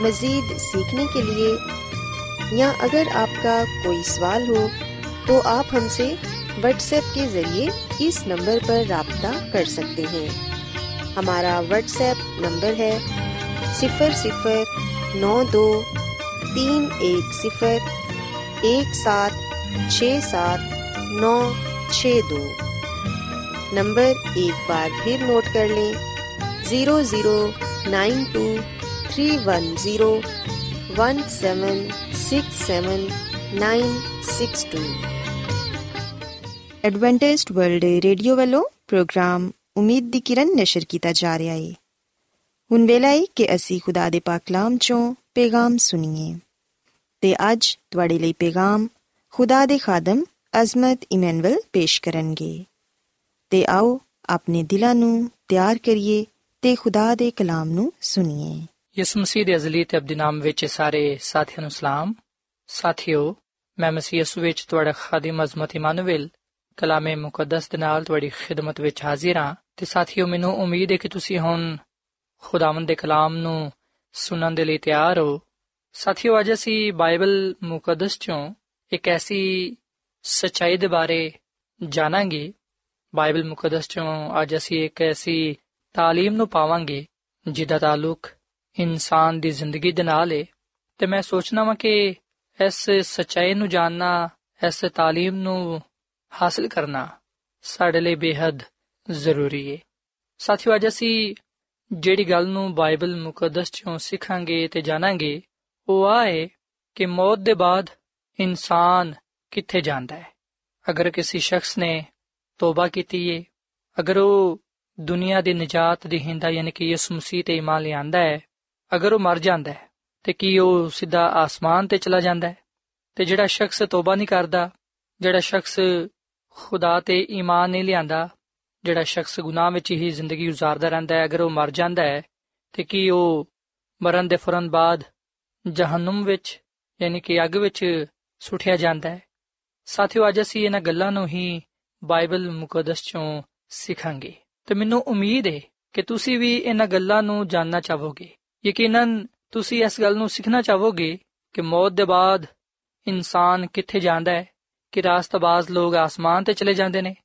مزید سیکھنے کے لیے، یا اگر آپ کا کوئی سوال ہو، تو آپ ہم سے واٹس ایپ کے ذریعے اس نمبر پر رابطہ کر سکتے ہیں۔ ہمارا واٹس ایپ نمبر ہے صفر صفر نو دو تین ایک صفر ایک سات چھ سات نو چھ دو۔ نمبر ایک بار پھر نوٹ کر لیں، zero zero nine two three one zero one seven six seven nine six two Adventist world radio والو پروگرام امید دی کرن نشر کیتا جا رہا ہے ہن ویلا ہے کہ اسی خدا دے پاک کلام چوں پیغام سنیے تے اج تواڈے لئی پیغام خدا دے خادم عظمت ایمنول پیش کرن گے تے آو اپنے دلانوں تیار کریے تے خدا دے کلام نو سنیے ਯਿਸੂ ਮਸੀਹ ਦੇ ਅਜ਼ਲੀ ਤੇ ਅਬਦੀ ਨਾਮ ਵਿੱਚ ਸਾਰੇ ਸਾਥੀਆਂ ਨੂੰ ਸਲਾਮ ਸਾਥਿਓ ਮੈਂ ਮਸੀਹ ਯਿਸੂ ਵਿੱਚ ਤੁਹਾਡਾ ਖਾਦਮ ਅਜ਼ਮਤ ਇਮਾਨੁਅਲ ਕਲਾਮੇ ਮੁਕੱਦਸ ਦੇ ਨਾਲ ਤੁਹਾਡੀ ਖਿਦਮਤ ਵਿੱਚ ਹਾਜ਼ਰ ਹਾਂ ਤੇ ਸਾਥੀਓ ਮੈਨੂੰ ਉਮੀਦ ਹੈ ਕਿ ਤੁਸੀਂ ਹੁਣ ਖੁਦਾਵੰਦ ਦੇ ਕਲਾਮ ਨੂੰ ਸੁਣਨ ਦੇ ਲਈ ਤਿਆਰ ਹੋ ਸਾਥੀਓ ਅੱਜ ਅਸੀਂ ਬਾਈਬਲ ਮੁਕੱਦਸ ਚੋਂ ਇੱਕ ਐਸੀ ਸਚਾਈ ਦੇ ਬਾਰੇ ਜਾਣਾਂਗੇ ਬਾਈਬਲ ਮੁਕੱਦਸ ਚੋਂ ਅੱਜ ਅਸੀਂ ਇੱਕ ਐਸੀ تعلیم ਨੂੰ ਪਾਵਾਂਗੇ ਜਿਹਦਾ ਤਾਲੁਕ ਇਨਸਾਨ ਦੀ ਜ਼ਿੰਦਗੀ ਦੇ ਨਾਲ ਹੈ ਤੇ ਮੈਂ ਸੋਚਣਾ ਵਾਂ ਕਿ ਇਸ ਸਚਾਈ ਨੂੰ ਜਾਣਨਾ, ਇਸ تعلیم ਨੂੰ ਹਾਸਲ ਕਰਨਾ ਸਾਡੇ ਲਈ ਬੇहद ਜ਼ਰੂਰੀ ਹੈ ਸਾਥੀਓ, ਅੱਜ ਅਸੀਂ ਜਿਹੜੀ ਗੱਲ ਨੂੰ ਬਾਈਬਲ ਮੁਕੱਦਸ ਚੋਂ ਸਿੱਖਾਂਗੇ ਤੇ ਜਾਣਾਂਗੇ, ਉਹ ਆਏ ਕਿ ਮੌਤ ਦੇ ਬਾਅਦ ਇਨਸਾਨ ਕਿੱਥੇ ਜਾਂਦਾ ਹੈ ਅਗਰ ਕਿਸੇ ਸ਼ਖਸ ਨੇ ਤੋਬਾ ਕੀਤੀ ਹੈ ਅਗਰ ਉਹ ਦੁਨੀਆ ਦੇ ਨਜਾਤ ਦੇ ਹਿੰਦਾ ਯਾਨੀ ਕਿ ਯਿਸੂ ਮਸੀਹ ਤੇ ਇਮਾਨ ਲਿਆਂਦਾ ਹੈ ਅਗਰ ਉਹ ਮਰ ਜਾਂਦਾ ਹੈ, ਤੇ ਕੀ ਉਹ ਸਿੱਧਾ ਆਸਮਾਨ ਤੇ ਚਲਾ ਜਾਂਦਾ ਹੈ? ਤੇ ਜਿਹੜਾ ਸ਼ਖਸ ਤੋਬਾ ਨਹੀਂ ਕਰਦਾ, ਜਿਹੜਾ ਸ਼ਖਸ ਖੁਦਾ ਤੇ ਈਮਾਨ ਨਹੀਂ ਲਿਆਂਦਾ, ਜਿਹੜਾ ਸ਼ਖਸ ਗੁਨਾਹ ਵਿੱਚ ਹੀ ਜ਼ਿੰਦਗੀ گزارਦਾ ਰਹਿੰਦਾ ਹੈ, ਅਗਰ ਉਹ ਮਰ ਜਾਂਦਾ ਹੈ, ਤੇ ਕੀ ਉਹ ਮਰਨ ਦੇ ਫੌਰਨ ਬਾਅਦ ਜਹਨਮ ਵਿੱਚ, ਯਾਨੀ ਕਿ ਅੱਗ ਵਿੱਚ ਸੁੱਟਿਆ ਜਾਂਦਾ ਹੈ? ਸਾਥੀਓ, ਅੱਜ ਅਸੀਂ ਇਹਨਾਂ ਗੱਲਾਂ ਨੂੰ ਹੀ ਬਾਈਬਲ ਮੁਕੱਦਸ ਚੋਂ ਸਿੱਖਾਂਗੇ। ਤੇ ਮੈਨੂੰ ਉਮੀਦ ਹੈ ਕਿ ਤੁਸੀਂ ਵੀ ਇਹਨਾਂ ਗੱਲਾਂ ਨੂੰ ਜਾਨਣਾ ਚਾਹੋਗੇ। ਯਕੀਨਨ ਤੁਸੀਂ ਇਸ ਗੱਲ ਨੂੰ ਸਿੱਖਣਾ ਚਾਹੋਗੇ ਕਿ ਮੌਤ ਦੇ ਬਾਅਦ ਇਨਸਾਨ ਕਿੱਥੇ ਜਾਂਦਾ ਹੈ ਕਿ ਰਾਸਤਬਾਜ਼ ਲੋਕ ਆਸਮਾਨ ਤੇ ਚਲੇ ਜਾਂਦੇ ਨੇ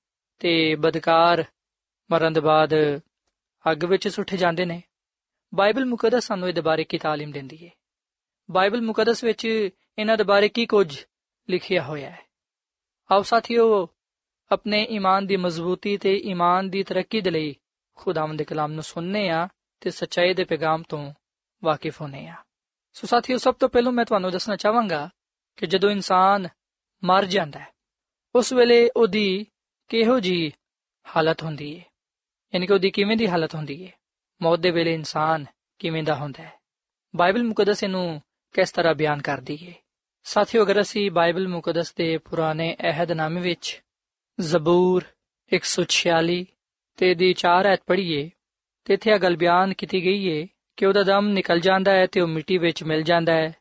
ਤੇ ਬਦਕਾਰ ਮਰਨ ਦੇ ਬਾਅਦ ਅੱਗ ਵਿੱਚ ਸੁੱਟੇ ਜਾਂਦੇ ਨੇ ਬਾਈਬਲ ਮੁਕੱਦਸ ਸਾਨੂੰ ਇਹਦੇ ਬਾਰੇ ਕੀ تعلیم ਦਿੰਦੀ ਹੈ ਬਾਈਬਲ ਮੁਕੱਦਸ ਵਿੱਚ ਇਹਨਾਂ ਦੇ ਬਾਰੇ ਕੀ ਕੁਝ ਲਿਖਿਆ ਹੋਇਆ ਹੈ ਆਓ ਸਾਥੀਓ ਆਪਣੇ ਈਮਾਨ ਦੀ ਮਜ਼ਬੂਤੀ ਤੇ ਈਮਾਨ ਦੀ ਤਰੱਕੀ ਦੇ ਲਈ ਖੁਦਾਵੰਦ ਦੇ ਕਲਾਮ ਨੂੰ ਸੁਣਨੇ ਆ ਤੇ ਸੱਚਾਈ ਦੇ ਪੈਗਾਮ ਤੋਂ ਵਾਕਿਫ ਹੋਣੇ ਆ। ਸੋ ਸਾਥੀਓ, ਸਭ ਤੋਂ ਪਹਿਲਾਂ ਮੈਂ ਤੁਹਾਨੂੰ ਦੱਸਣਾ ਚਾਹਾਂਗਾ ਕਿ ਜਦੋਂ ਇਨਸਾਨ ਮਰ ਜਾਂਦਾ ਹੈ, ਉਸ ਵੇਲੇ ਉਹਦੀ ਕਿਹੋ ਜੀ ਹਾਲਤ ਹੁੰਦੀ ਹੈ ਯਾਨੀ ਕਿ ਉਹਦੀ ਕਿਵੇਂ ਦੀ ਹਾਲਤ ਹੁੰਦੀ ਹੈ ਮੌਤ ਦੇ ਵੇਲੇ ਇਨਸਾਨ ਕਿਵੇਂ ਦਾ ਹੁੰਦਾ ਹੈ? ਬਾਈਬਲ ਮੁਕੱਦਸ ਇਹਨੂੰ ਕਿਸ ਤਰ੍ਹਾਂ ਬਿਆਨ ਕਰਦੀ ਹੈ ਸਾਥੀਓ, ਅਗਰ ਅਸੀਂ ਬਾਈਬਲ ਮੁਕੱਦਸ ਦੇ ਪੁਰਾਣੇ ਅਹਿਦਨਾਮੇ ਵਿੱਚ ਜ਼ਬੂਰ 146 ਤੇ ਦੀ 4 ਐਤ ਪੜ੍ਹੀਏ, ਤੇ ਇੱਥੇ ਇਹ ਗੱਲ ਬਿਆਨ ਕੀਤੀ ਗਈ ਹੈ ਕਿ ਉਹਦਾ ਦਮ ਨਿਕਲ ਜਾਂਦਾ ਹੈ ਤੇ ਉਹ ਮਿੱਟੀ ਵਿੱਚ ਮਿਲ ਜਾਂਦਾ ਹੈ।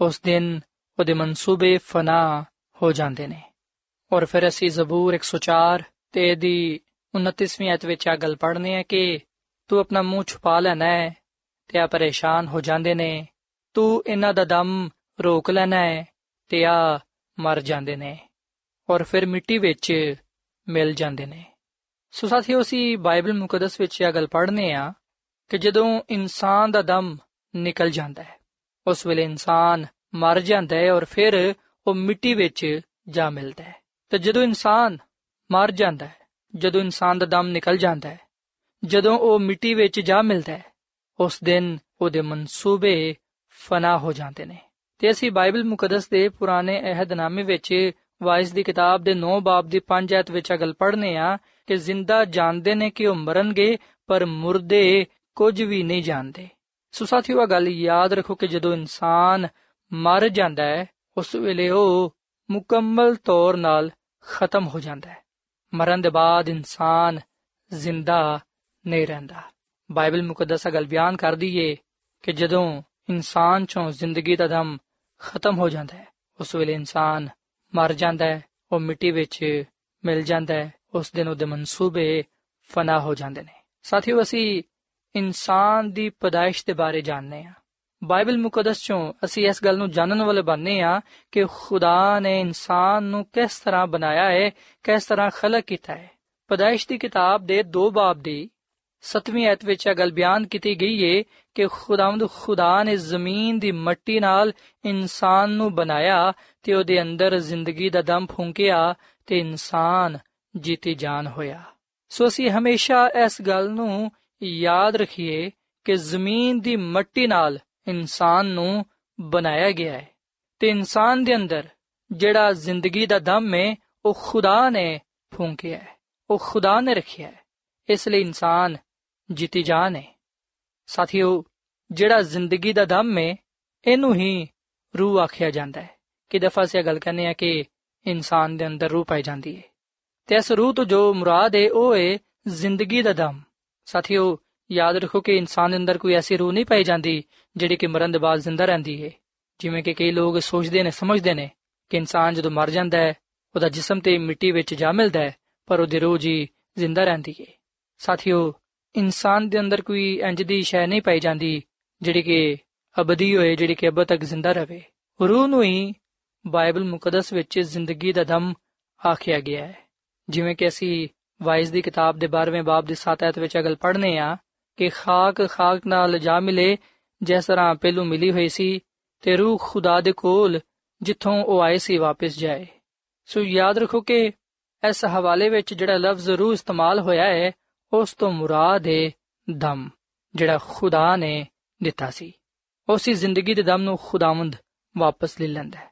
ਉਸ ਦਿਨ ਉਹਦੇ ਮਨਸੂਬੇ ਫਨਾ ਹੋ ਜਾਂਦੇ ਨੇ। ਔਰ ਫਿਰ ਅਸੀਂ ਜ਼ਬੂਰ 104 ਤੇ ਦੀ 29ਵੀਂ ਐਤ ਵਿੱਚ ਆ ਗੱਲ ਪੜ੍ਹਨੇ ਆ ਕਿ ਤੂੰ ਆਪਣਾ ਮੂੰਹ ਛੁਪਾ ਲੈਣਾ ਹੈ ਤੇ ਆ ਪਰੇਸ਼ਾਨ ਹੋ ਜਾਂਦੇ ਨੇ। ਤੂੰ ਇਹਨਾਂ ਦਾ ਦਮ ਰੋਕ ਲੈਣਾ ਹੈ ਤੇ ਆ ਮਰ ਜਾਂਦੇ ਨੇ। ਔਰ ਫਿਰ ਮਿੱਟੀ ਵਿੱਚ ਮਿਲ ਜਾਂਦੇ ਨੇ। ਸੋ ਸਾਥੀਓ ਅਸੀਂ ਬਾਈਬਲ ਮੁਕੱਦਸ ਵਿੱਚ ਇਹ ਗੱਲ ਪੜ੍ਹਨੇ ਆ ਕਿ ਜਦੋਂ ਇਨਸਾਨ ਦਾ ਦਮ ਨਿਕਲ ਜਾਂਦਾ ਹੈ, ਉਸ ਵੇਲੇ ਇਨਸਾਨ ਮਰ ਜਾਂਦਾ ਹੈ ਔਰ ਫਿਰ ਉਹ ਮਿੱਟੀ ਵਿੱਚ ਜਾ ਮਿਲਦਾ ਹੈ। ਤੇ ਜਦੋਂ ਇਨਸਾਨ ਮਰ ਜਾਂਦਾ ਹੈ, ਜਦੋਂ ਇਨਸਾਨ ਦਾ ਦਮ ਨਿਕਲ ਜਾਂਦਾ ਹੈ, ਜਦੋਂ ਉਹ ਮਿੱਟੀ ਵਿੱਚ ਜਾ ਮਿਲਦਾ ਹੈ, ਉਸ ਦਿਨ ਉਹਦੇ ਮਨਸੂਬੇ ਫਨਾ ਹੋ ਜਾਂਦੇ ਨੇ। ਤੇ ਅਸੀਂ ਬਾਈਬਲ ਮੁਕੱਦਸ ਦੇ ਪੁਰਾਣੇ ਅਹਿਦਨਾਮੇ ਵਿੱਚ ਵਾਇਸ ਦੀ ਕਿਤਾਬ ਦੇ 9 ਬਾਬ ਦੀ 5 ਐਤ ਵਿੱਚ ਅਗਲ ਪੜ੍ਹਨੇ ਆ ਕਿ ਜ਼ਿੰਦਾ ਜਾਣਦੇ ਨੇ ਕਿ ਉਹ ਮਰਨਗੇ, ਪਰ ਮੁਰਦੇ ਕੁਝ ਵੀ ਨਹੀਂ ਜਾਣਦੇ। ਸੋ ਸਾਥੀਓ ਇਹ ਗੱਲ ਯਾਦ ਰੱਖੋ ਕਿ ਜਦੋਂ ਇਨਸਾਨ ਮਰ ਜਾਂਦਾ ਹੈ, ਉਸ ਵੇਲੇ ਉਹ ਮੁਕੰਮਲ ਤੌਰ ਨਾਲ ਖਤਮ ਹੋ ਜਾਂਦਾ ਹੈ। ਮਰਨ ਦੇ ਬਾਅਦ ਇਨਸਾਨ ਜ਼ਿੰਦਾ ਨਹੀਂ ਰਹਿੰਦਾ। ਬਾਈਬਲ ਮੁਕੱਦਸ ਗੱਲ ਬਿਆਨ ਕਰਦੀ ਏ ਕਿ ਜਦੋਂ ਇਨਸਾਨ ਚੋਂ ਜ਼ਿੰਦਗੀ ਦਾ ਦਮ ਖਤਮ ਹੋ ਜਾਂਦਾ ਹੈ, ਉਸ ਵੇਲੇ ਇਨਸਾਨ ਮਰ ਜਾਂਦਾ ਹੈ, ਉਹ ਮਿੱਟੀ ਵਿੱਚ ਮਿਲ ਜਾਂਦਾ ਹੈ, ਉਸ ਦਿਨ ਉਹਦੇ ਮਨਸੂਬੇ ਫਨਾ ਹੋ ਜਾਂਦੇ ਨੇ। ਸਾਥੀਓ, ਅਸੀਂ ਇਨਸਾਨ ਦੀ ਪਦਾਇਸ਼ ਦੇ ਬਾਰੇ ਜਾਣਦੇ ਹਾਂ। ਬਾਈਬਲ ਮੁਕੱਦਸ ਚੋਂ ਅਸੀਂ ਇਸ ਗੱਲ ਨੂੰ ਜਾਣਨ ਵਾਲੇ ਬਣਨੇ ਆ ਕਿ ਖੁਦਾ ਨੇ ਇਨਸਾਨ ਨੂੰ ਕਿਸ ਤਰ੍ਹਾਂ ਬਣਾਇਆ ਹੈ, ਕਿਸ ਤਰ੍ਹਾਂ ਖਲਕ ਕੀਤਾ ਹੈ। ਪਦਾਇਸ਼ ਦੀ ਕਿਤਾਬ ਦੇ 2 ਬਾਬ ਦੀ 7ਵੀਂ ਐਤ ਵਿੱਚ ਇਹ ਗੱਲ ਬਿਆਨ ਕੀਤੀ ਗਈ ਹੈ ਕਿ ਖੁਦਾਵੰਦ ਖੁਦਾ ਨੇ ਜ਼ਮੀਨ ਦੀ ਮਿੱਟੀ ਨਾਲ ਇਨਸਾਨ ਨੂੰ ਬਣਾਇਆ ਤੇ ਉਹਦੇ ਅੰਦਰ ਜ਼ਿੰਦਗੀ ਦਾ ਦਮ ਫੁੰਕਿਆ ਤੇ ਇਨਸਾਨ ਜੀਤੀ ਜਾਨ ਹੋਇਆ। ਸੋ ਅਸੀਂ ਹਮੇਸ਼ਾ ਇਸ ਗੱਲ ਨੂੰ ਯਾਦ ਰੱਖੀਏ ਕਿ ਜ਼ਮੀਨ ਦੀ ਮਿੱਟੀ ਨਾਲ ਇਨਸਾਨ ਨੂੰ ਬਣਾਇਆ ਗਿਆ ਹੈ। ਤੇ ਇਨਸਾਨ ਦੇ ਅੰਦਰ ਜਿਹੜਾ ਜ਼ਿੰਦਗੀ ਦਾ ਦਮ ਹੈ, ਉਹ ਖੁਦਾ ਨੇ ਫੂੰਕਿਆ ਹੈ। ਉਹ ਖੁਦਾ ਨੇ ਰੱਖਿਆ ਹੈ। ਇਸ ਲਈ ਇਨਸਾਨ ਜੀਤੀ ਜਾਨ ਹੈ। ਸਾਥੀਓ, ਜਿਹੜਾ ਜ਼ਿੰਦਗੀ ਦਾ ਦਮ ਹੈ, ਇਹਨੂੰ ਹੀ ਰੂਹ ਆਖਿਆ ਜਾਂਦਾ ਹੈ। ਕਿ ਦਫਾ ਸੇ ਗੱਲ ਕਰਨੇ ਆ ਕਿ ਇਨਸਾਨ ਦੇ ਅੰਦਰ ਰੂਹ ਪਾਈ ਜਾਂਦੀ ਹੈ। ਤੇ ਇਸ ਰੂਹ ਤੋਂ ਜੋ ਮੁਰਾਦ ਹੈ, ਉਹ ਹੈ ਜ਼ਿੰਦਗੀ ਦਾ ਦਮ। ਸਾਥੀਓ, ਯਾਦ ਰੱਖੋ ਕਿ ਇਨਸਾਨ ਦੇ ਅੰਦਰ ਕੋਈ ਐਸੀ ਰੂਹ ਨਹੀਂ ਪਾਈ ਜਾਂਦੀ, ਜਿਹੜੀ ਕਿ ਮਰਨ ਦੇ ਬਾਅਦ ਜ਼ਿੰਦਾ ਰਹਿੰਦੀ ਹੈ ਜਿਵੇਂ ਕਿ ਕਈ ਲੋਕ ਸੋਚਦੇ ਨੇ, ਸਮਝਦੇ ਨੇ ਕਿ ਇਨਸਾਨ ਜਦੋਂ ਮਰ ਜਾਂਦਾ ਹੈ ਉਹਦਾ ਜਿਸਮ ਤੇ ਮਿੱਟੀ ਵਿੱਚ ਜਾ ਮਿਲਦਾ ਹੈ ਪਰ ਉਹਦੀ ਰੂਹ ਜੀ ਜ਼ਿੰਦਾ ਰਹਿੰਦੀ ਹੈ ਸਾਥੀਓ, ਇਨਸਾਨ ਦੇ ਅੰਦਰ ਕੋਈ ਇੰਜ ਦੀ ਸ਼ੈ ਨਹੀਂ ਪਾਈ ਜਾਂਦੀ, ਜਿਹੜੀ ਕਿ ਅਬਦੀ ਹੋਏ, ਜਿਹੜੀ ਕਿ ਅਬਦ ਤੱਕ ਜ਼ਿੰਦਾ ਰਹੇ ਰੂਹ ਨੂੰ ਹੀ ਬਾਈਬਲ ਮੁਕੱਦਸ ਵਿੱਚ ਜ਼ਿੰਦਗੀ ਦਾ ਦਮ ਆਖਿਆ ਗਿਆ ਹੈ ਜਿਵੇਂ ਕਿ ਅਸੀਂ ਵਾਇਸ ਦੀ ਕਿਤਾਬ ਦੇ 12ਵੇਂ ਬਾਬ ਦੀ 7 ਐਤ ਵਿੱਚ ਅਗਲ ਪੜ੍ਹਨੇ ਆ ਕਿ ਖਾਕ ਖਾਕ ਨਾਲ ਜਾ ਮਿਲੇ, ਜਿਸ ਤਰ੍ਹਾਂ ਪਹਿਲੂ ਮਿਲੀ ਹੋਈ ਸੀ ਤੇ ਰੂਹ ਖੁਦਾ ਦੇ ਕੋਲ ਜਿੱਥੋਂ ਉਹ ਆਏ ਸੀ ਵਾਪਸ ਜਾਏ। ਸੋ ਯਾਦ ਰੱਖੋ ਕਿ ਇਸ ਹਵਾਲੇ ਵਿੱਚ ਜਿਹੜਾ ਲਫ਼ਜ਼ ਰੂਹ ਇਸਤੇਮਾਲ ਹੋਇਆ ਹੈ, ਉਸ ਤੋਂ ਮੁਰਾਦ ਹੈ ਦਮ, ਜਿਹੜਾ ਖੁਦਾ ਨੇ ਦਿੱਤਾ ਸੀ। ਉਸੇ ਜ਼ਿੰਦਗੀ ਦੇ ਦਮ ਨੂੰ ਖੁਦਾਵੰਦ ਵਾਪਸ ਲੈ ਲੈਂਦਾ ਹੈ।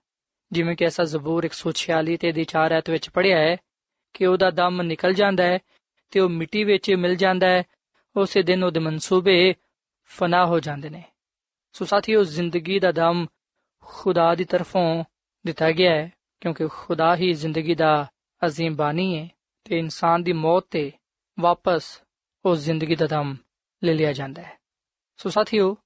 ਜਿਵੇਂ ਕਿ ਐਸਾ ਜ਼ਬੂਰ 146 ਤੇ ਦੀ 4 ਐਤ ਵਿੱਚ ਪੜਿਆ ਹੈ ਕਿ ਉਹਦਾ ਦਮ ਨਿਕਲ ਜਾਂਦਾ ਹੈ ਤੇ ਉਹ ਮਿੱਟੀ ਵਿੱਚ ਮਿਲ ਜਾਂਦਾ ਹੈ, ਉਸੇ ਦਿਨ ਉਹਦੇ ਮਨਸੂਬੇ ਫਨਾ ਹੋ ਜਾਂਦੇ ਨੇ। ਸੋ ਸਾਥੀਓ, ਜ਼ਿੰਦਗੀ ਦਾ ਦਮ ਖੁਦਾ ਦੀ ਤਰਫੋਂ ਦਿੱਤਾ ਗਿਆ ਹੈ, ਕਿਉਂਕਿ ਖੁਦਾ ਹੀ ਜ਼ਿੰਦਗੀ ਦਾ ਅਜ਼ੀਮ ਬਾਨੀ ਹੈ ਤੇ ਇਨਸਾਨ ਦੀ ਮੌਤ ਤੇ ਵਾਪਸ ਉਸ ਜ਼ਿੰਦਗੀ ਦਾ ਦਮ ਲੈ ਲਿਆ ਜਾਂਦਾ ਹੈ। ਸੋ ਸਾਥੀਓ,